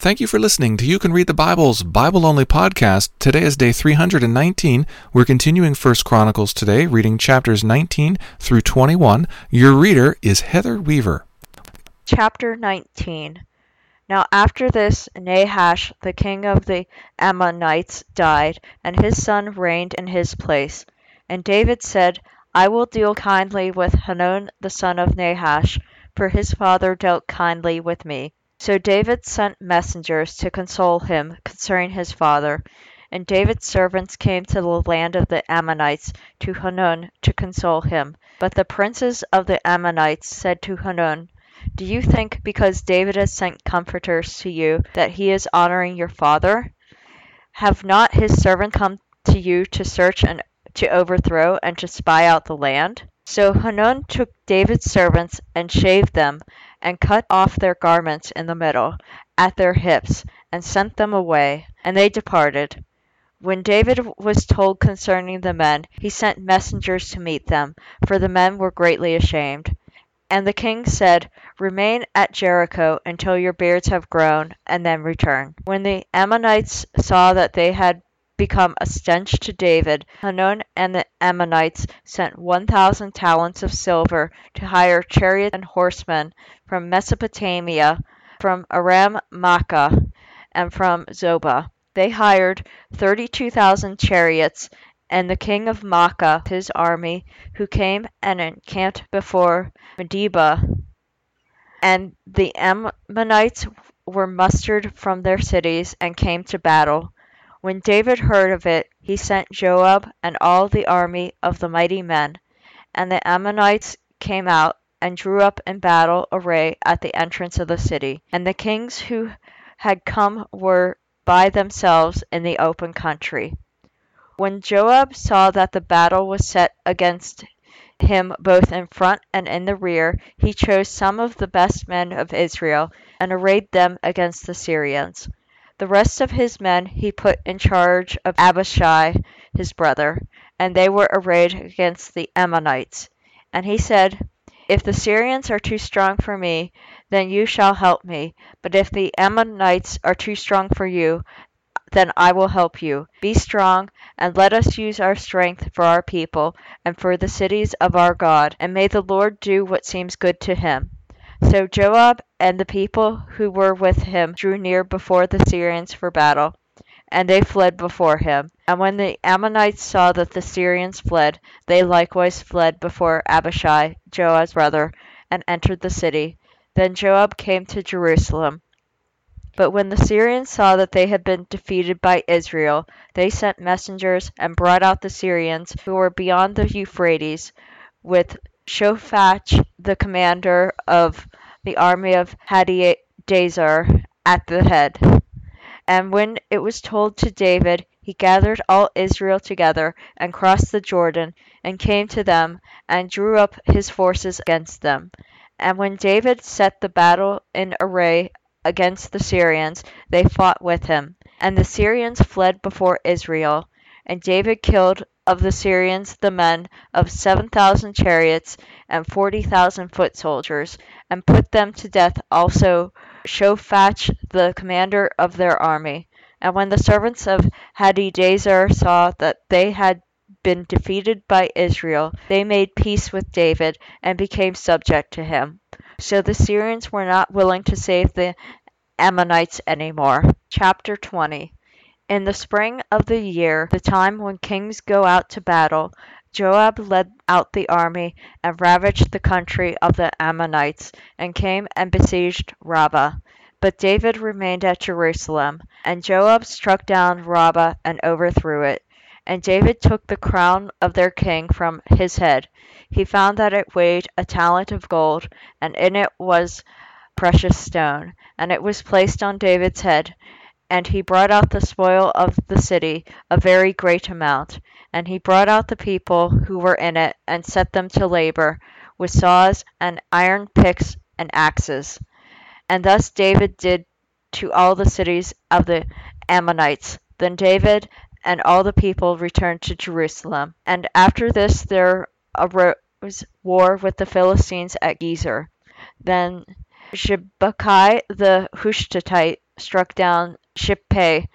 Thank you for listening to You Can Read the Bible's Bible Only podcast. Today is day 319. We're continuing First Chronicles today, reading chapters 19 through 21. Your reader is Heather Weaver. Chapter 19 Now after this, Nahash, the king of the Ammonites, died, and his son reigned in his place. And David said, I will deal kindly with Hanun the son of Nahash, for his father dealt kindly with me. So David sent messengers to console him concerning his father. And David's servants came to the land of the Ammonites to Hanun to console him. But the princes of the Ammonites said to Hanun, Do you think because David has sent comforters to you that he is honoring your father? Have not his servants come to you to search and to overthrow and to spy out the land? So Hanun took David's servants and shaved them and cut off their garments in the middle, at their hips, and sent them away, and they departed. When David was told concerning the men, he sent messengers to meet them, for the men were greatly ashamed. And the king said, Remain at Jericho until your beards have grown, and then return. When the Ammonites saw that they had become a stench to David, Hanun and the Ammonites sent one thousand talents of silver to hire chariots and horsemen from Mesopotamia, from Aram Maacah, and from Zobah. They hired thirty two thousand chariots, and the king of Maacah his army, who came and encamped before Medeba. And the Ammonites were mustered from their cities and came to battle. When David heard of it, he sent Joab and all the army of the mighty men. And the Ammonites came out and drew up in battle array at the entrance of the city. And the kings who had come were by themselves in the open country. When Joab saw that the battle was set against him both in front and in the rear, he chose some of the best men of Israel and arrayed them against the Syrians. The rest of his men he put in charge of Abishai his brother, and they were arrayed against the Ammonites. And he said, If the Syrians are too strong for me, then you shall help me; but if the Ammonites are too strong for you, then I will help you. Be strong, and let us use our strength for our people and for the cities of our God, and may the Lord do what seems good to him. So Joab and the people who were with him drew near before the Syrians for battle, and they fled before him. And when the Ammonites saw that the Syrians fled, they likewise fled before Abishai, Joab's brother, and entered the city. Then Joab came to Jerusalem. But when the Syrians saw that they had been defeated by Israel, they sent messengers and brought out the Syrians who were beyond the Euphrates with Shophach, the commander of the army of Hadadezer, at the head. And when it was told to David, he gathered all Israel together, and crossed the Jordan, and came to them, and drew up his forces against them. And when David set the battle in array against the Syrians, they fought with him. And the Syrians fled before Israel. And David killed of the Syrians the men of seven thousand chariots and forty thousand foot soldiers, and put them to death also Shophach the commander of their army. And when the servants of Hadadezer saw that they had been defeated by Israel, they made peace with David and became subject to him. So the Syrians were not willing to save the Ammonites any more. Chapter 20 in the spring of the year, the time when kings go out to battle, Joab led out the army and ravaged the country of the Ammonites, and came and besieged Rabbah. But David remained at Jerusalem, and Joab struck down Rabbah and overthrew it. And David took the crown of their king from his head. He found that it weighed a talent of gold, and in it was precious stone, and it was placed on David's head. And he brought out the spoil of the city, a very great amount. And he brought out the people who were in it, and set them to labor, with saws, and iron picks, and axes. And thus David did to all the cities of the Ammonites. Then David and all the people returned to Jerusalem. And after this there arose war with the Philistines at Gezer. Then Sibbecai the Hushathite struck down Shippai,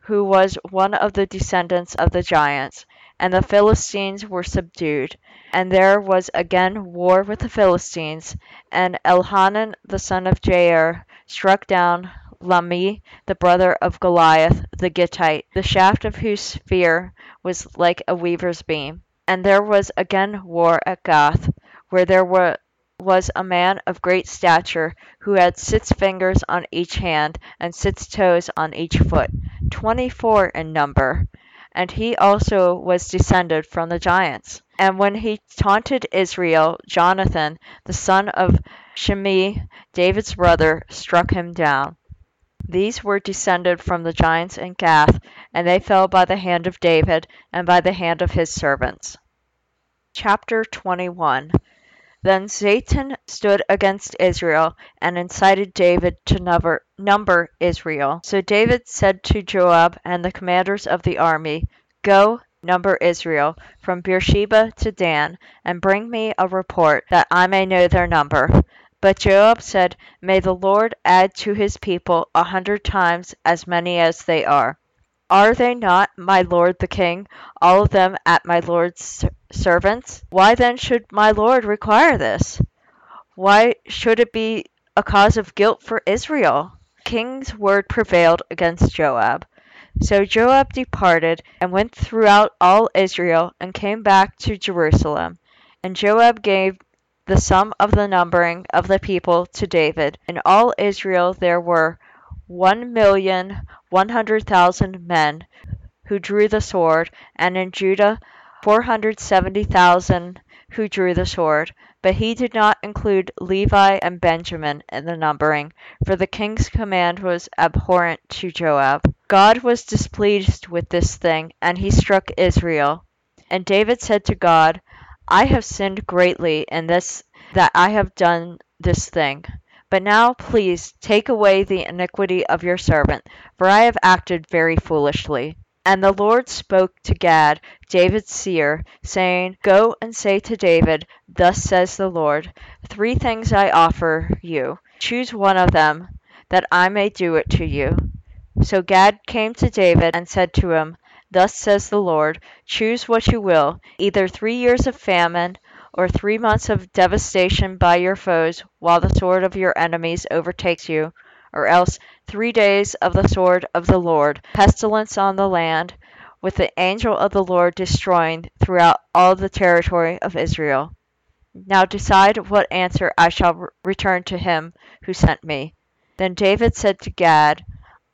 who was one of the descendants of the giants, and the Philistines were subdued. And there was again war with the Philistines, and Elhanan the son of Jair struck down Lahmi, the brother of Goliath the Gittite, the shaft of whose spear was like a weaver's beam. And there was again war at Gath, where there were was a man of great stature, who had six fingers on each hand, and six toes on each foot, twenty four in number, and he also was descended from the giants. And when he taunted Israel, Jonathan, the son of Shimei, David's brother, struck him down. These were descended from the giants in Gath, and they fell by the hand of David and by the hand of his servants. Chapter 21 Then Satan stood against Israel and incited David to number, number Israel. So David said to Joab and the commanders of the army, Go, number Israel from Beersheba to Dan, and bring me a report, that I may know their number. But Joab said, May the Lord add to his people a hundred times as many as they are. Are they not, my lord the king, all of them at my lord's servants? Why then should my lord require this? Why should it be a cause of guilt for Israel? King's word prevailed against Joab. So Joab departed and went throughout all Israel and came back to Jerusalem. And Joab gave the sum of the numbering of the people to David. In all Israel there were one million one hundred thousand men who drew the sword, and in Judah four hundred seventy thousand who drew the sword. But he did not include Levi and Benjamin in the numbering, for the king's command was abhorrent to Joab. God was displeased with this thing, and he struck Israel. And David said to God, I have sinned greatly in this that I have done this thing. But now, please, take away the iniquity of your servant, for I have acted very foolishly. And the Lord spoke to Gad, David's seer, saying, Go and say to David, Thus says the Lord, Three things I offer you. Choose one of them, that I may do it to you. So Gad came to David and said to him, Thus says the Lord, Choose what you will, either three years of famine, or three months of devastation by your foes, while the sword of your enemies overtakes you, or else three days of the sword of the Lord, pestilence on the land, with the angel of the Lord destroying throughout all the territory of Israel. Now decide what answer I shall return to him who sent me. Then David said to Gad,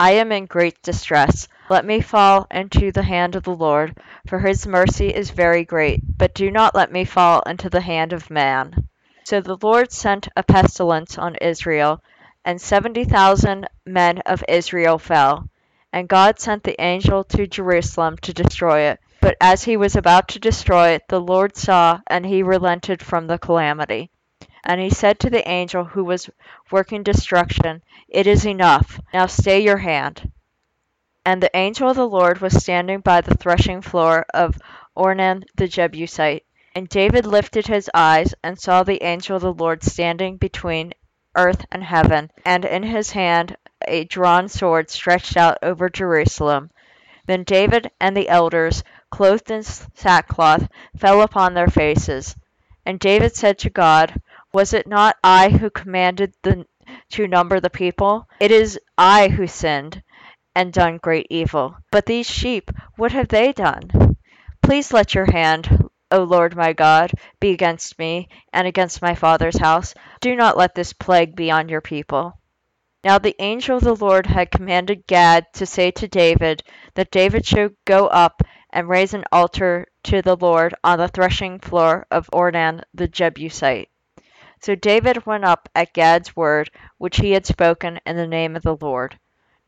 I am in great distress. Let me fall into the hand of the Lord, for his mercy is very great, but do not let me fall into the hand of man. So the Lord sent a pestilence on Israel, and seventy thousand men of Israel fell. And God sent the angel to Jerusalem to destroy it. But as he was about to destroy it, the Lord saw, and he relented from the calamity. And he said to the angel who was working destruction, It is enough. Now stay your hand. And the angel of the Lord was standing by the threshing floor of Ornan the Jebusite. And David lifted his eyes and saw the angel of the Lord standing between earth and heaven, and in his hand a drawn sword stretched out over Jerusalem. Then David and the elders, clothed in sackcloth, fell upon their faces. And David said to God, Was it not I who commanded the, to number the people? It is I who sinned and done great evil. But these sheep, what have they done? Please let your hand, O Lord my God, be against me and against my father's house. Do not let this plague be on your people. Now the angel of the Lord had commanded Gad to say to David that David should go up and raise an altar to the Lord on the threshing floor of Ornan the Jebusite. So David went up at Gad's word, which he had spoken in the name of the Lord.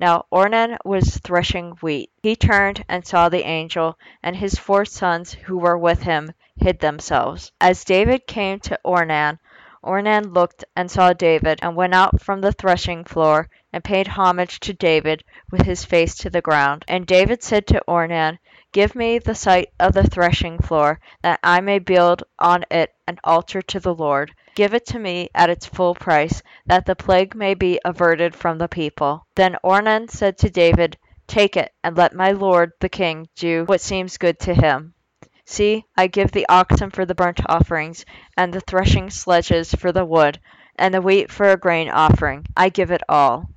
Now Ornan was threshing wheat. He turned and saw the angel, and his four sons who were with him hid themselves. As David came to Ornan, Ornan looked and saw David, and went out from the threshing floor, and paid homage to David with his face to the ground. And David said to Ornan, Give me the site of the threshing floor, that I may build on it an altar to the Lord. Give it to me at its full price, that the plague may be averted from the people. Then Ornan said to David, Take it, and let my lord the king do what seems good to him. See, I give the oxen for the burnt offerings, and the threshing sledges for the wood, and the wheat for a grain offering. I give it all.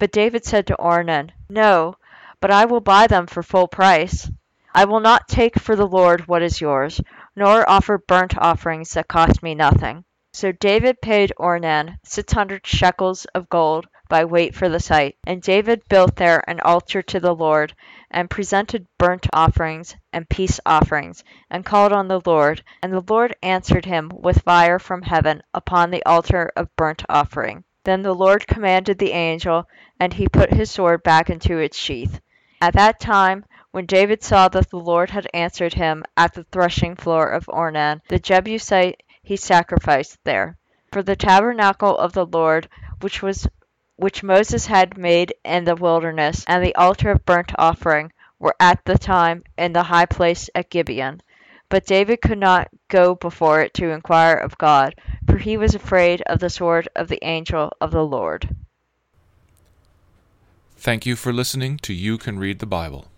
But David said to Ornan, No, but I will buy them for full price. I will not take for the Lord what is yours, nor offer burnt offerings that cost me nothing. So David paid Ornan six hundred shekels of gold by weight for the site. And David built there an altar to the Lord, and presented burnt offerings and peace offerings, and called on the Lord. And the Lord answered him with fire from heaven upon the altar of burnt offering. Then the Lord commanded the angel, and he put his sword back into its sheath. At that time when David saw that the Lord had answered him at the threshing floor of Ornan the Jebusite, he sacrificed there. For the tabernacle of the Lord, which was which Moses had made in the wilderness, and the altar of burnt offering, were at the time in the high place at Gibeon. But David could not go before it to inquire of God, for he was afraid of the sword of the angel of the Lord. Thank you for listening to You Can Read the Bible.